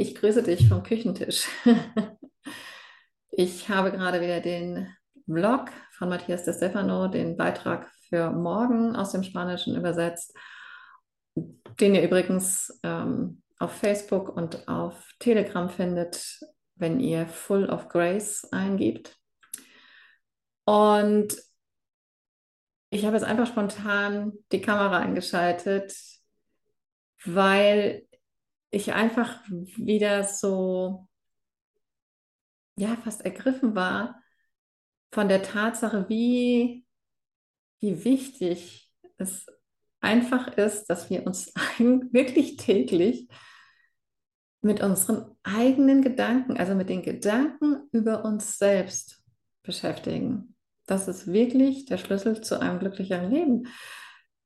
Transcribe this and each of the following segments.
ich grüße dich vom Küchentisch. Ich habe gerade wieder den Blog von Matthias de Stefano, den Beitrag für morgen aus dem Spanischen übersetzt, den ihr übrigens ähm, auf Facebook und auf Telegram findet, wenn ihr Full of Grace eingibt. Und ich habe jetzt einfach spontan die Kamera eingeschaltet, weil ich einfach wieder so, ja, fast ergriffen war von der Tatsache, wie, wie wichtig es einfach ist, dass wir uns wirklich täglich mit unseren eigenen Gedanken, also mit den Gedanken über uns selbst beschäftigen. Das ist wirklich der Schlüssel zu einem glücklicheren Leben,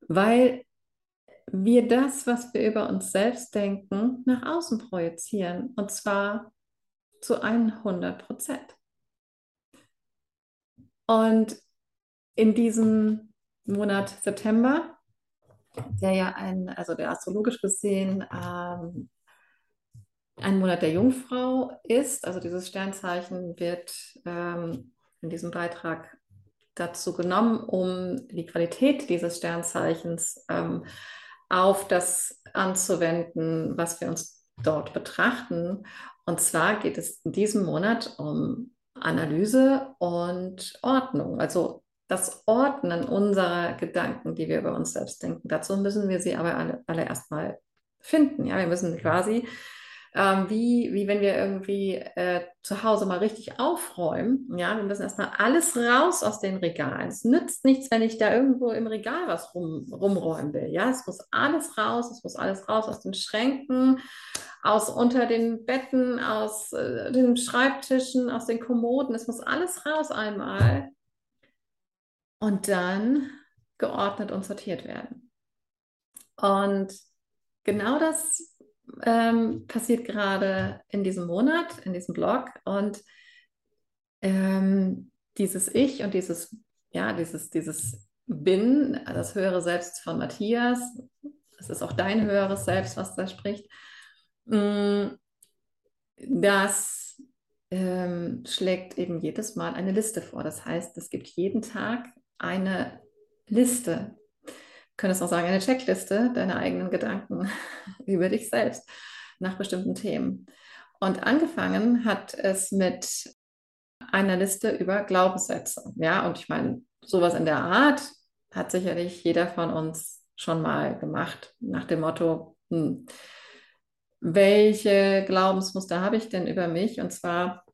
weil wir das, was wir über uns selbst denken, nach außen projizieren. Und zwar zu 100 Prozent. Und in diesem Monat September, der ja ein, also der astrologisch gesehen ähm, ein Monat der Jungfrau ist, also dieses Sternzeichen wird ähm, in diesem Beitrag dazu genommen, um die Qualität dieses Sternzeichens ähm, auf das anzuwenden, was wir uns dort betrachten. Und zwar geht es in diesem Monat um Analyse und Ordnung, also das Ordnen unserer Gedanken, die wir über uns selbst denken. Dazu müssen wir sie aber alle, alle erstmal finden. Ja, wir müssen quasi ähm, wie, wie wenn wir irgendwie äh, zu Hause mal richtig aufräumen. Ja, wir müssen erstmal alles raus aus den Regalen. Es nützt nichts, wenn ich da irgendwo im Regal was rum, rumräumen will. Ja, es muss alles raus, es muss alles raus aus den Schränken, aus unter den Betten, aus äh, den Schreibtischen, aus den Kommoden. Es muss alles raus einmal. Und dann geordnet und sortiert werden. Und genau das ähm, passiert gerade in diesem Monat, in diesem Blog. Und ähm, dieses Ich und dieses, ja, dieses, dieses Bin, das höhere Selbst von Matthias, es ist auch dein höheres Selbst, was da spricht, mm, das ähm, schlägt eben jedes Mal eine Liste vor. Das heißt, es gibt jeden Tag eine Liste, könntest auch sagen, eine Checkliste deiner eigenen Gedanken über dich selbst nach bestimmten Themen. Und angefangen hat es mit einer Liste über Glaubenssätze. Ja, und ich meine, sowas in der Art hat sicherlich jeder von uns schon mal gemacht, nach dem Motto, hm, welche Glaubensmuster habe ich denn über mich? Und zwar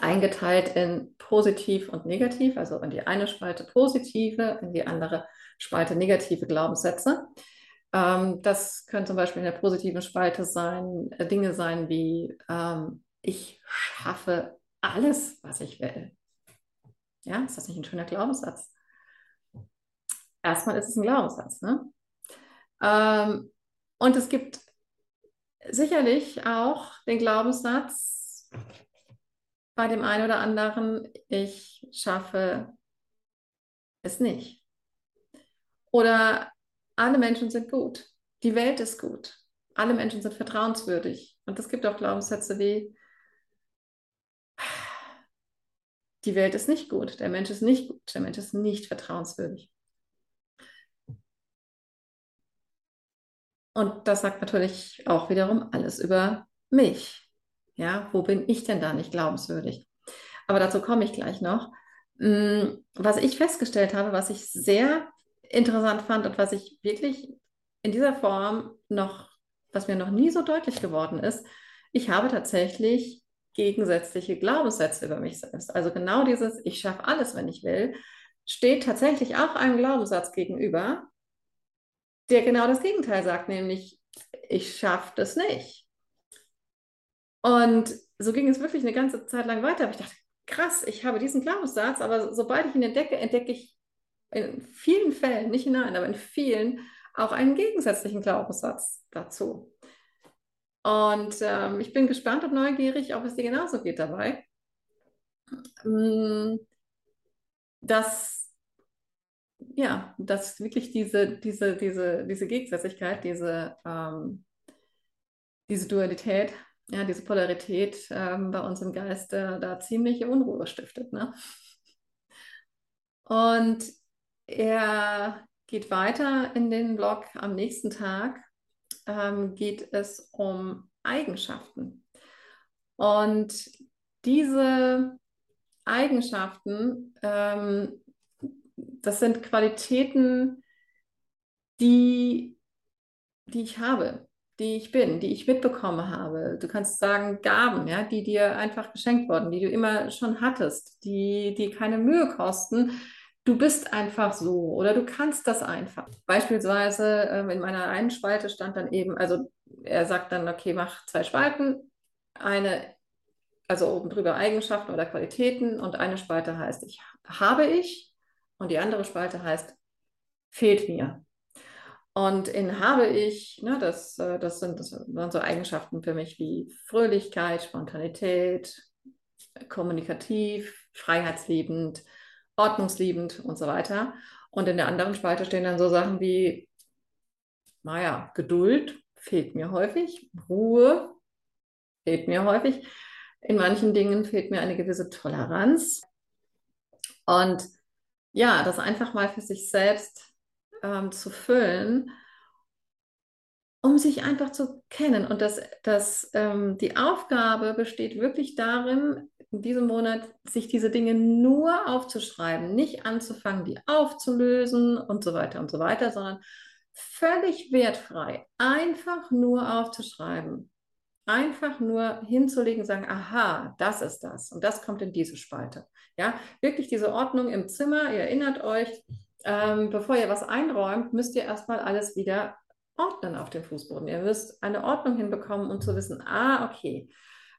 eingeteilt in positiv und negativ, also in die eine Spalte positive, in die andere Spalte negative Glaubenssätze. Ähm, das können zum Beispiel in der positiven Spalte sein, äh, Dinge sein wie ähm, ich schaffe alles, was ich will. Ja, ist das nicht ein schöner Glaubenssatz? Erstmal ist es ein Glaubenssatz. Ne? Ähm, und es gibt sicherlich auch den Glaubenssatz bei dem einen oder anderen, ich schaffe es nicht. Oder alle Menschen sind gut. Die Welt ist gut. Alle Menschen sind vertrauenswürdig. Und es gibt auch Glaubenssätze wie, die Welt ist nicht gut, der Mensch ist nicht gut, der Mensch ist nicht vertrauenswürdig. Und das sagt natürlich auch wiederum alles über mich. Ja, wo bin ich denn da nicht glaubenswürdig? Aber dazu komme ich gleich noch. Hm, was ich festgestellt habe, was ich sehr interessant fand und was ich wirklich in dieser Form noch, was mir noch nie so deutlich geworden ist, ich habe tatsächlich gegensätzliche Glaubenssätze über mich selbst. Also genau dieses, ich schaffe alles, wenn ich will, steht tatsächlich auch einem Glaubenssatz gegenüber, der genau das Gegenteil sagt, nämlich ich schaffe das nicht. Und so ging es wirklich eine ganze Zeit lang weiter. Aber ich dachte, krass, ich habe diesen Glaubenssatz, aber sobald ich ihn entdecke, entdecke ich in vielen Fällen, nicht in allen, aber in vielen, auch einen gegensätzlichen Glaubenssatz dazu. Und ähm, ich bin gespannt und neugierig, ob es dir genauso geht dabei. Mm, dass, ja, dass wirklich diese, diese, diese, diese Gegensätzlichkeit, diese, ähm, diese Dualität ja, diese Polarität ähm, bei uns im Geist äh, da ziemliche Unruhe stiftet. Ne? Und er geht weiter in den Blog am nächsten Tag, ähm, geht es um Eigenschaften. Und diese Eigenschaften, ähm, das sind Qualitäten, die, die ich habe, die ich bin, die ich mitbekommen habe. Du kannst sagen Gaben, ja, die dir einfach geschenkt wurden, die du immer schon hattest, die, die keine Mühe kosten. Du bist einfach so oder du kannst das einfach. Beispielsweise ähm, in meiner einen Spalte stand dann eben, also er sagt dann, okay, mach zwei Spalten, eine, also oben drüber Eigenschaften oder Qualitäten und eine Spalte heißt, ich habe ich und die andere Spalte heißt, fehlt mir. Und in habe ich, ne, das, äh, das, sind, das waren so Eigenschaften für mich wie Fröhlichkeit, Spontanität, kommunikativ, freiheitsliebend, ordnungsliebend und so weiter. Und in der anderen Spalte stehen dann so Sachen wie, naja, Geduld fehlt mir häufig, Ruhe fehlt mir häufig. In manchen Dingen fehlt mir eine gewisse Toleranz. Und ja, das einfach mal für sich selbst ähm, zu füllen, um sich einfach zu kennen. Und das, das, ähm, die Aufgabe besteht wirklich darin, in diesem Monat sich diese Dinge nur aufzuschreiben, nicht anzufangen, die aufzulösen und so weiter und so weiter, sondern völlig wertfrei, einfach nur aufzuschreiben. Einfach nur hinzulegen, sagen, aha, das ist das und das kommt in diese Spalte. Ja, wirklich diese Ordnung im Zimmer. Ihr erinnert euch, ähm, bevor ihr was einräumt, müsst ihr erstmal alles wieder ordnen auf dem Fußboden. Ihr müsst eine Ordnung hinbekommen, um zu wissen, ah, okay,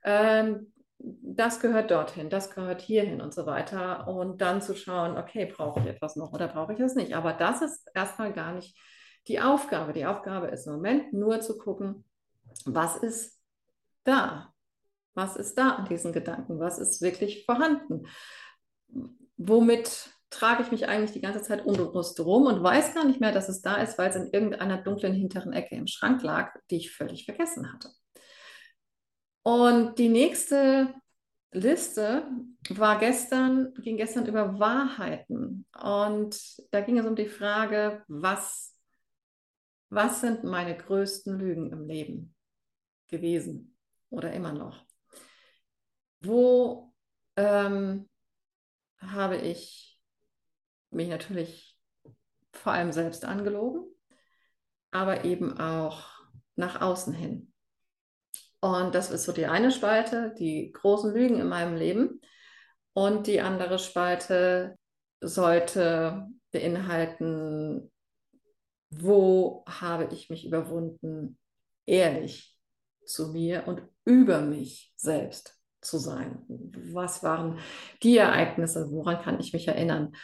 ähm, das gehört dorthin, das gehört hierhin und so weiter. Und dann zu schauen, okay, brauche ich etwas noch oder brauche ich es nicht. Aber das ist erstmal gar nicht die Aufgabe. Die Aufgabe ist im Moment nur zu gucken, was ist da? Was ist da an diesen Gedanken? Was ist wirklich vorhanden? Womit trage ich mich eigentlich die ganze Zeit unbewusst rum und weiß gar nicht mehr, dass es da ist, weil es in irgendeiner dunklen hinteren Ecke im Schrank lag, die ich völlig vergessen hatte. Und die nächste Liste war gestern, ging gestern über Wahrheiten. Und da ging es um die Frage, was, was sind meine größten Lügen im Leben gewesen oder immer noch? Wo ähm, habe ich mich natürlich vor allem selbst angelogen, aber eben auch nach außen hin. Und das ist so die eine Spalte, die großen Lügen in meinem Leben. Und die andere Spalte sollte beinhalten, wo habe ich mich überwunden, ehrlich zu mir und über mich selbst zu sein. Was waren die Ereignisse, woran kann ich mich erinnern?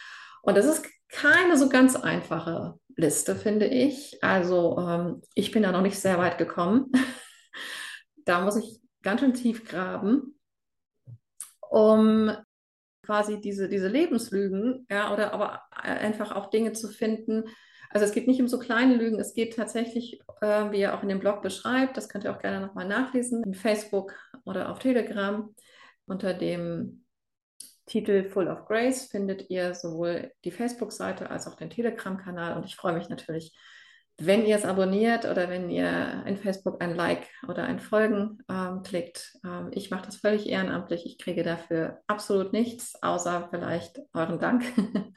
Und das ist keine so ganz einfache Liste, finde ich. Also ähm, ich bin da noch nicht sehr weit gekommen. da muss ich ganz schön tief graben, um quasi diese, diese Lebenslügen, ja, oder aber einfach auch Dinge zu finden. Also es geht nicht um so kleine Lügen, es geht tatsächlich, äh, wie er auch in dem Blog beschreibt, das könnt ihr auch gerne nochmal nachlesen, in Facebook oder auf Telegram unter dem Titel Full of Grace findet ihr sowohl die Facebook-Seite als auch den Telegram-Kanal. Und ich freue mich natürlich, wenn ihr es abonniert oder wenn ihr in Facebook ein Like oder ein Folgen ähm, klickt. Ähm, ich mache das völlig ehrenamtlich. Ich kriege dafür absolut nichts, außer vielleicht euren Dank.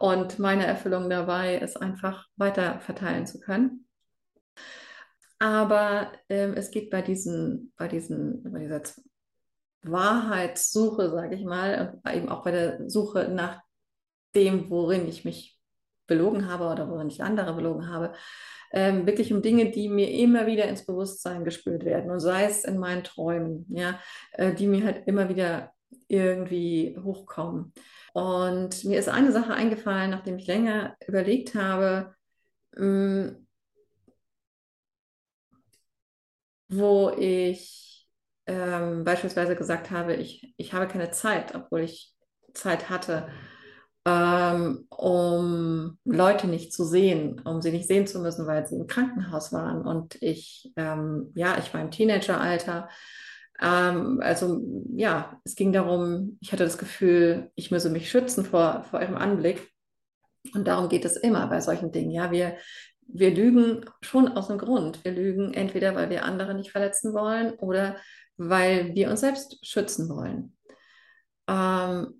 Und meine Erfüllung dabei ist einfach weiter verteilen zu können. Aber ähm, es geht bei diesen, bei diesen, bei dieser Wahrheitssuche, sage ich mal, eben auch bei der Suche nach dem, worin ich mich belogen habe oder worin ich andere belogen habe, ähm, wirklich um Dinge, die mir immer wieder ins Bewusstsein gespült werden und sei es in meinen Träumen, ja, äh, die mir halt immer wieder irgendwie hochkommen. Und mir ist eine Sache eingefallen, nachdem ich länger überlegt habe, mh, mm, wo ich ähm, beispielsweise gesagt habe, ich, ich habe keine Zeit, obwohl ich Zeit hatte. Ähm, um Leute nicht zu sehen, um sie nicht sehen zu müssen, weil sie im Krankenhaus waren. Und ich, ähm, ja, ich war im Teenageralter. Ähm, also ja, es ging darum, ich hatte das Gefühl, ich müsse mich schützen vor, vor ihrem Anblick. Und darum geht es immer bei solchen Dingen. Ja, wir, wir lügen schon aus dem Grund. Wir lügen entweder, weil wir andere nicht verletzen wollen oder weil wir uns selbst schützen wollen. Ähm,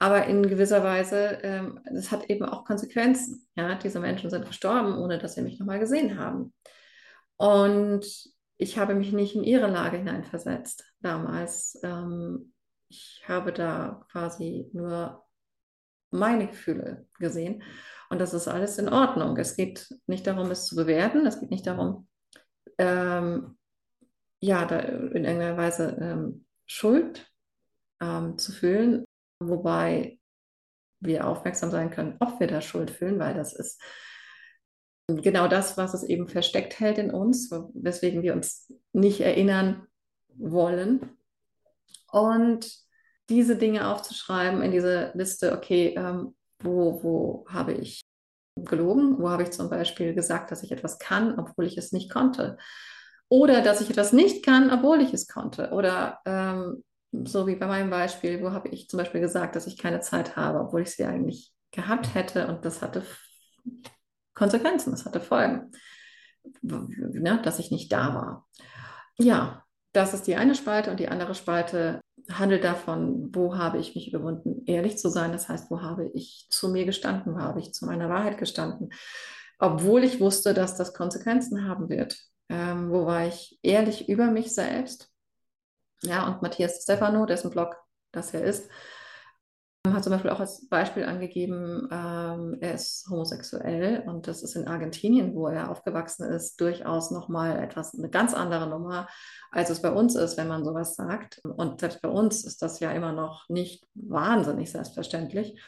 aber in gewisser Weise, ähm, das hat eben auch Konsequenzen. Ja, diese Menschen sind verstorben, ohne dass sie mich nochmal gesehen haben. Und ich habe mich nicht in ihre Lage hineinversetzt damals. Ähm, ich habe da quasi nur meine Gefühle gesehen. Und das ist alles in Ordnung. Es geht nicht darum, es zu bewerten. Es geht nicht darum, ähm, ja, da in irgendeiner Weise ähm, Schuld ähm, zu fühlen, wobei wir aufmerksam sein können, ob wir da Schuld fühlen, weil das ist genau das, was es eben versteckt hält in uns, weswegen wir uns nicht erinnern wollen. Und diese Dinge aufzuschreiben in diese Liste, okay, ähm, wo, wo habe ich gelogen? Wo habe ich zum Beispiel gesagt, dass ich etwas kann, obwohl ich es nicht konnte? Oder dass ich etwas nicht kann, obwohl ich es konnte? Oder ähm, so wie bei meinem Beispiel, wo habe ich zum Beispiel gesagt, dass ich keine Zeit habe, obwohl ich sie eigentlich gehabt hätte und das hatte Konsequenzen, das hatte Folgen, ne, dass ich nicht da war. Ja, das ist die eine Spalte und die andere Spalte handelt davon, wo habe ich mich überwunden, ehrlich zu sein. Das heißt, wo habe ich zu mir gestanden, wo habe ich zu meiner Wahrheit gestanden, obwohl ich wusste, dass das Konsequenzen haben wird. Ähm, wo war ich ehrlich über mich selbst ja, und Matthias Stefano, dessen Blog das ja ist, hat zum Beispiel auch als Beispiel angegeben, ähm, er ist homosexuell und das ist in Argentinien, wo er aufgewachsen ist, durchaus nochmal etwas, eine ganz andere Nummer, als es bei uns ist, wenn man sowas sagt. Und selbst bei uns ist das ja immer noch nicht wahnsinnig selbstverständlich.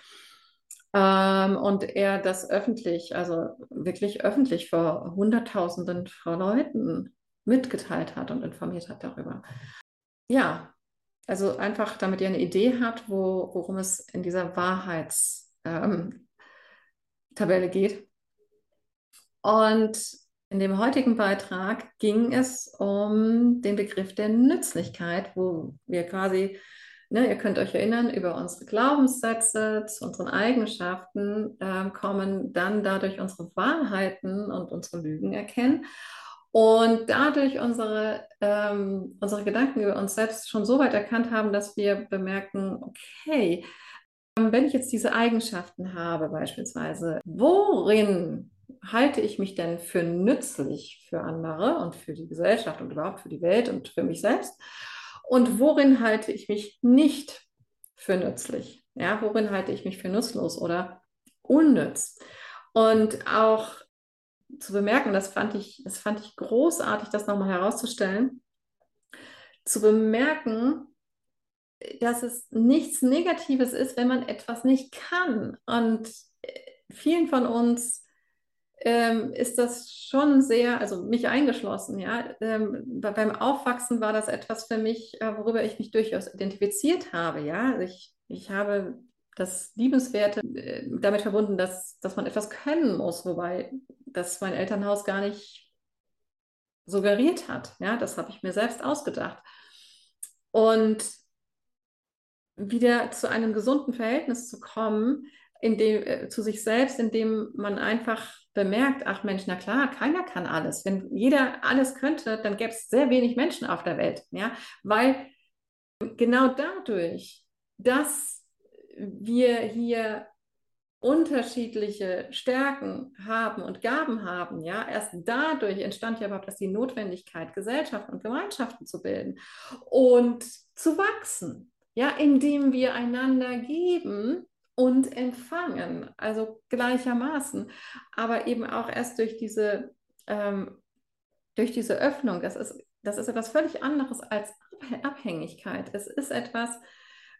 Ähm, und er das öffentlich, also wirklich öffentlich vor Hunderttausenden von Leuten mitgeteilt hat und informiert hat darüber ja, also einfach, damit ihr eine Idee habt, wo, worum es in dieser Wahrheitstabelle ähm, geht. Und in dem heutigen Beitrag ging es um den Begriff der Nützlichkeit, wo wir quasi, ne, ihr könnt euch erinnern, über unsere Glaubenssätze zu unseren Eigenschaften äh, kommen, dann dadurch unsere Wahrheiten und unsere Lügen erkennen und dadurch unsere, ähm, unsere Gedanken über uns selbst schon so weit erkannt haben, dass wir bemerken, okay, ähm, wenn ich jetzt diese Eigenschaften habe beispielsweise, worin halte ich mich denn für nützlich für andere und für die Gesellschaft und überhaupt für die Welt und für mich selbst? Und worin halte ich mich nicht für nützlich? Ja, worin halte ich mich für nutzlos oder unnütz? Und auch zu bemerken, das fand ich, das fand ich großartig, das nochmal herauszustellen, zu bemerken, dass es nichts Negatives ist, wenn man etwas nicht kann. Und vielen von uns ähm, ist das schon sehr, also mich eingeschlossen, ja. Ähm, beim Aufwachsen war das etwas für mich, äh, worüber ich mich durchaus identifiziert habe, ja. Ich, ich habe das Liebenswerte äh, damit verbunden, dass, dass man etwas können muss, wobei das mein Elternhaus gar nicht suggeriert hat. Ja, das habe ich mir selbst ausgedacht. Und wieder zu einem gesunden Verhältnis zu kommen, in dem, äh, zu sich selbst, indem man einfach bemerkt, ach Mensch, na klar, keiner kann alles. Wenn jeder alles könnte, dann gäbe es sehr wenig Menschen auf der Welt. Ja? Weil genau dadurch, dass wir hier unterschiedliche Stärken haben und Gaben haben, ja, erst dadurch entstand ja überhaupt erst die Notwendigkeit, Gesellschaften und Gemeinschaften zu bilden und zu wachsen, ja, indem wir einander geben und empfangen, also gleichermaßen, aber eben auch erst durch diese, ähm, durch diese Öffnung. Das ist, das ist etwas völlig anderes als Abhängigkeit. Es ist etwas,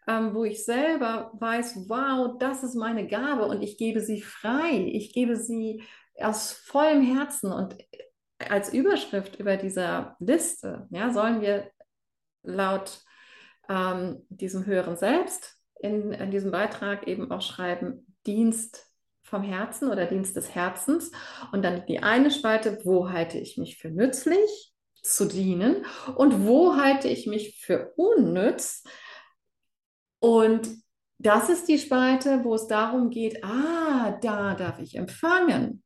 ähm, wo ich selber weiß, wow, das ist meine Gabe und ich gebe sie frei, ich gebe sie aus vollem Herzen und als Überschrift über dieser Liste, ja, sollen wir laut ähm, diesem höheren Selbst in, in diesem Beitrag eben auch schreiben, Dienst vom Herzen oder Dienst des Herzens. Und dann die eine Spalte, wo halte ich mich für nützlich zu dienen und wo halte ich mich für unnütz. Und das ist die Spalte, wo es darum geht, ah, da darf ich empfangen.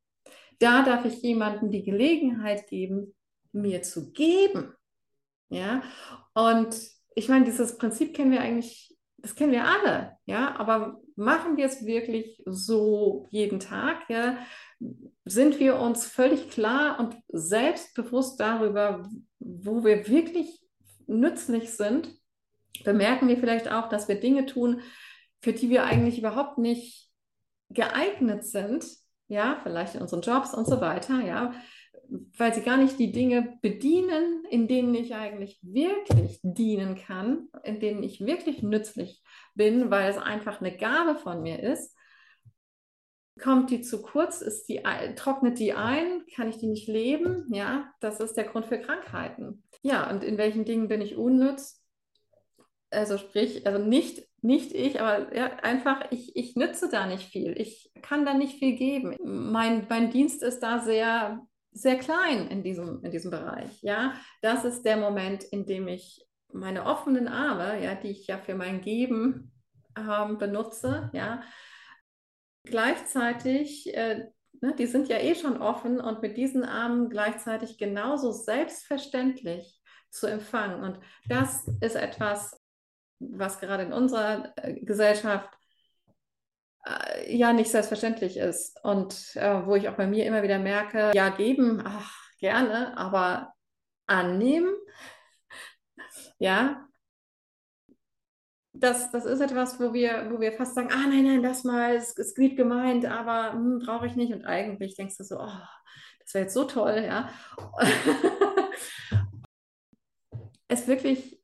Da darf ich jemandem die Gelegenheit geben, mir zu geben. Ja, und ich meine, dieses Prinzip kennen wir eigentlich, das kennen wir alle, ja, aber machen wir es wirklich so jeden Tag, ja? Sind wir uns völlig klar und selbstbewusst darüber, wo wir wirklich nützlich sind? Bemerken wir vielleicht auch, dass wir Dinge tun, für die wir eigentlich überhaupt nicht geeignet sind, ja, vielleicht in unseren Jobs und so weiter, ja, weil sie gar nicht die Dinge bedienen, in denen ich eigentlich wirklich dienen kann, in denen ich wirklich nützlich bin, weil es einfach eine Gabe von mir ist. Kommt die zu kurz, ist die, trocknet die ein, kann ich die nicht leben? Ja, das ist der Grund für Krankheiten. Ja, und in welchen Dingen bin ich unnütz? Also sprich, also nicht, nicht ich, aber ja, einfach, ich, ich nütze da nicht viel. Ich kann da nicht viel geben. Mein, mein Dienst ist da sehr sehr klein in diesem, in diesem Bereich. Ja, das ist der Moment, in dem ich meine offenen Arme, ja, die ich ja für mein Geben ähm, benutze, ja, gleichzeitig, äh, ne, die sind ja eh schon offen und mit diesen Armen gleichzeitig genauso selbstverständlich zu empfangen. Und das ist etwas, was gerade in unserer äh, Gesellschaft äh, ja nicht selbstverständlich ist und äh, wo ich auch bei mir immer wieder merke, ja, geben, ach, gerne, aber annehmen, ja, das, das ist etwas, wo wir, wo wir fast sagen, ah nein, nein, das mal, es ist lieb gemeint, aber hm, brauche ich nicht. Und eigentlich denkst du so, oh, das wäre jetzt so toll, ja. es wirklich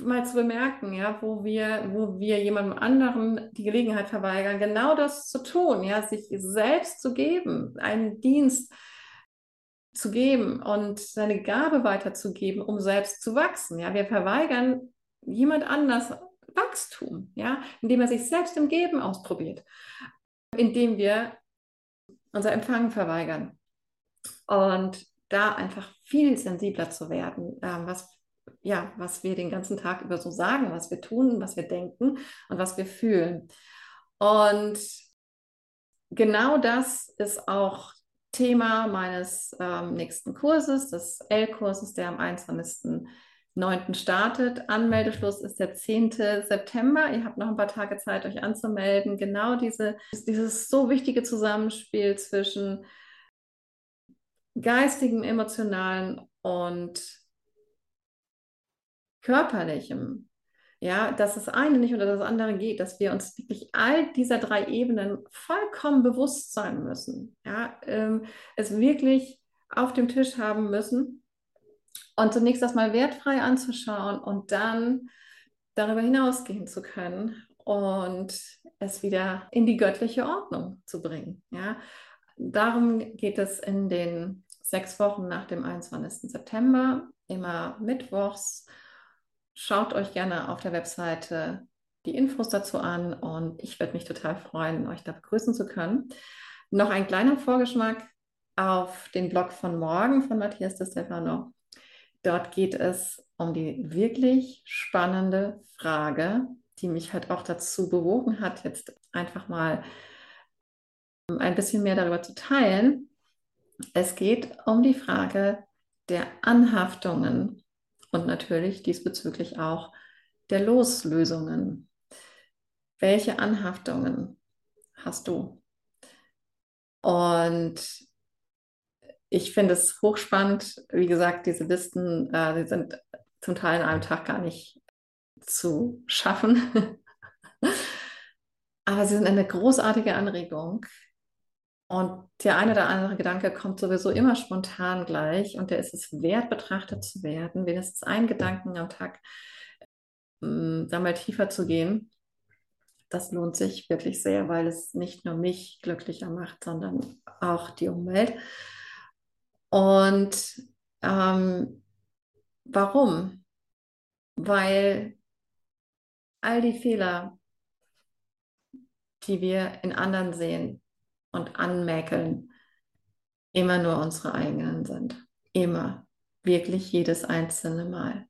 mal zu bemerken, ja, wo wir, wo wir jemandem anderen die Gelegenheit verweigern, genau das zu tun, ja, sich selbst zu geben, einen Dienst zu geben und seine Gabe weiterzugeben, um selbst zu wachsen. Ja, wir verweigern jemand anders Wachstum, ja, indem er sich selbst im Geben ausprobiert, indem wir unser Empfangen verweigern und da einfach viel sensibler zu werden, ähm, was ja, was wir den ganzen Tag über so sagen, was wir tun, was wir denken und was wir fühlen. Und genau das ist auch Thema meines ähm, nächsten Kurses, des L-Kurses, der am 21.09. startet. Anmeldeschluss ist der 10. September. Ihr habt noch ein paar Tage Zeit, euch anzumelden. Genau diese, dieses so wichtige Zusammenspiel zwischen geistigem, emotionalen und körperlichem, ja, dass das eine nicht oder das andere geht, dass wir uns wirklich all dieser drei Ebenen vollkommen bewusst sein müssen, ja, ähm, es wirklich auf dem Tisch haben müssen und zunächst das mal wertfrei anzuschauen und dann darüber hinausgehen zu können und es wieder in die göttliche Ordnung zu bringen, ja. Darum geht es in den sechs Wochen nach dem 21. September, immer mittwochs Schaut euch gerne auf der Webseite die Infos dazu an und ich würde mich total freuen, euch da begrüßen zu können. Noch ein kleiner Vorgeschmack auf den Blog von morgen von Matthias de Stefano. Dort geht es um die wirklich spannende Frage, die mich halt auch dazu bewogen hat, jetzt einfach mal ein bisschen mehr darüber zu teilen. Es geht um die Frage der Anhaftungen und natürlich diesbezüglich auch der Loslösungen. Welche Anhaftungen hast du? Und ich finde es hochspannend. Wie gesagt, diese Listen, äh, die sind zum Teil in einem Tag gar nicht zu schaffen. Aber sie sind eine großartige Anregung, und der eine oder andere Gedanke kommt sowieso immer spontan gleich und der ist es wert, betrachtet zu werden, wenigstens einen Gedanken am Tag ähm, da mal tiefer zu gehen. Das lohnt sich wirklich sehr, weil es nicht nur mich glücklicher macht, sondern auch die Umwelt. Und ähm, warum? Weil all die Fehler, die wir in anderen sehen und anmäkeln, immer nur unsere eigenen sind. Immer. Wirklich jedes einzelne Mal.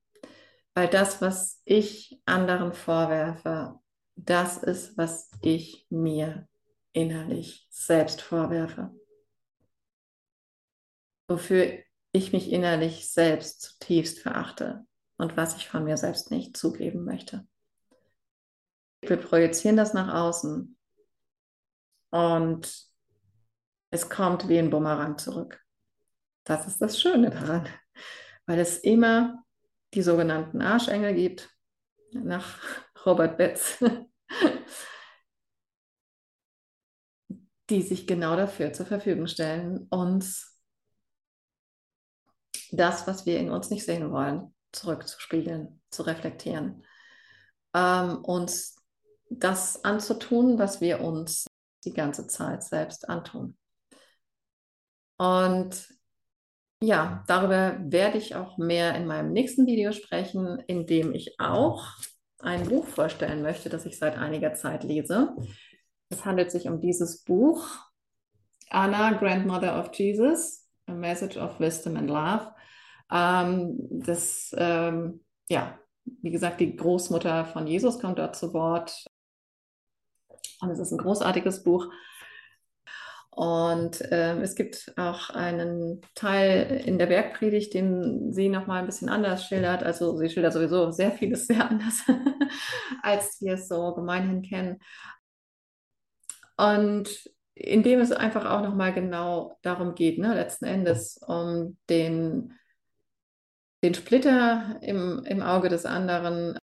Weil das, was ich anderen vorwerfe, das ist, was ich mir innerlich selbst vorwerfe. Wofür ich mich innerlich selbst zutiefst verachte und was ich von mir selbst nicht zugeben möchte. Wir projizieren das nach außen und es kommt wie ein Bumerang zurück. Das ist das Schöne daran, weil es immer die sogenannten Arschengel gibt, nach Robert Betz, die sich genau dafür zur Verfügung stellen, uns das, was wir in uns nicht sehen wollen, zurückzuspiegeln, zu reflektieren, ähm, uns das anzutun, was wir uns die ganze Zeit selbst antun. Und ja, darüber werde ich auch mehr in meinem nächsten Video sprechen, in dem ich auch ein Buch vorstellen möchte, das ich seit einiger Zeit lese. Es handelt sich um dieses Buch, Anna, Grandmother of Jesus, A Message of Wisdom and Love. Ähm, das, ähm, ja, wie gesagt, die Großmutter von Jesus kommt dort zu Wort. Und es ist ein großartiges Buch. Und äh, es gibt auch einen Teil in der Bergpredigt, den sie nochmal ein bisschen anders schildert. Also sie schildert sowieso sehr vieles sehr anders, als wir es so gemeinhin kennen. Und in dem es einfach auch nochmal genau darum geht, ne, letzten Endes um den, den Splitter im, im Auge des anderen,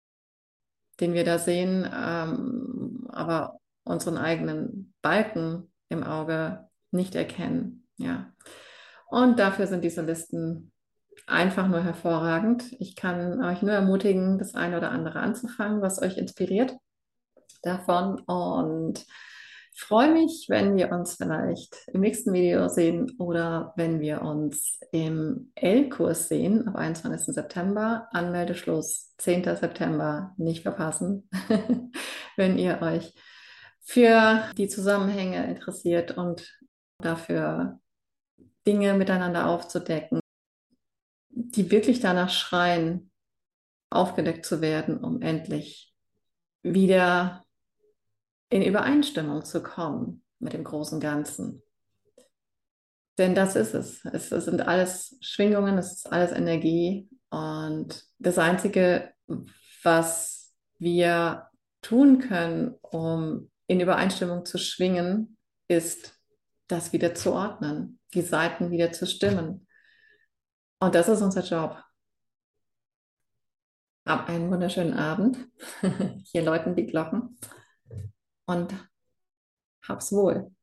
den wir da sehen, ähm, aber unseren eigenen Balken im Auge nicht erkennen. Ja. Und dafür sind diese Listen einfach nur hervorragend. Ich kann euch nur ermutigen, das eine oder andere anzufangen, was euch inspiriert davon. Und freue mich, wenn wir uns vielleicht im nächsten Video sehen oder wenn wir uns im L-Kurs sehen ab 21. September. Anmeldeschluss 10. September. Nicht verpassen, wenn ihr euch für die Zusammenhänge interessiert und dafür Dinge miteinander aufzudecken, die wirklich danach schreien, aufgedeckt zu werden, um endlich wieder in Übereinstimmung zu kommen mit dem großen Ganzen. Denn das ist es. Es, sind alles Schwingungen, es ist alles Energie. Und das Einzige, was wir tun können, um in Übereinstimmung zu schwingen, ist, das wieder zu ordnen, die Seiten wieder zu stimmen. Und das ist unser Job. Hab einen wunderschönen Abend. Hier läuten die Glocken. Und hab's wohl.